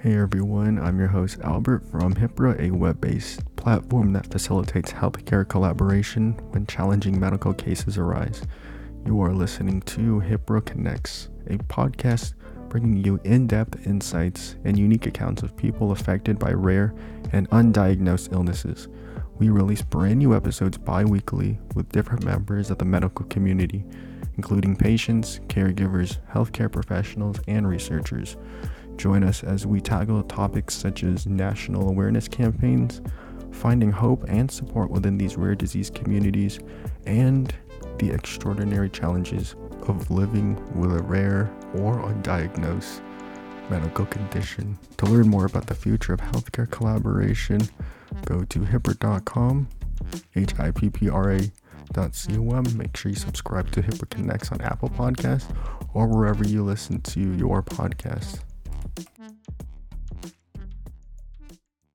Hey everyone, I'm your host Albert from Hippra, a web based platform that facilitates healthcare collaboration when challenging medical cases arise. You are listening to Hippra Connects, a podcast bringing you in depth insights and unique accounts of people affected by rare and undiagnosed illnesses. We release brand new episodes bi weekly with different members of the medical community, including patients, caregivers, healthcare professionals, and researchers. Join us as we tackle topics such as national awareness campaigns, finding hope and support within these rare disease communities, and the extraordinary challenges of living with a rare or undiagnosed medical condition. To learn more about the future of healthcare collaboration, go to hippra.com, H I P P R A.com. Make sure you subscribe to Hippra Connects on Apple Podcasts or wherever you listen to your podcasts. Thank you.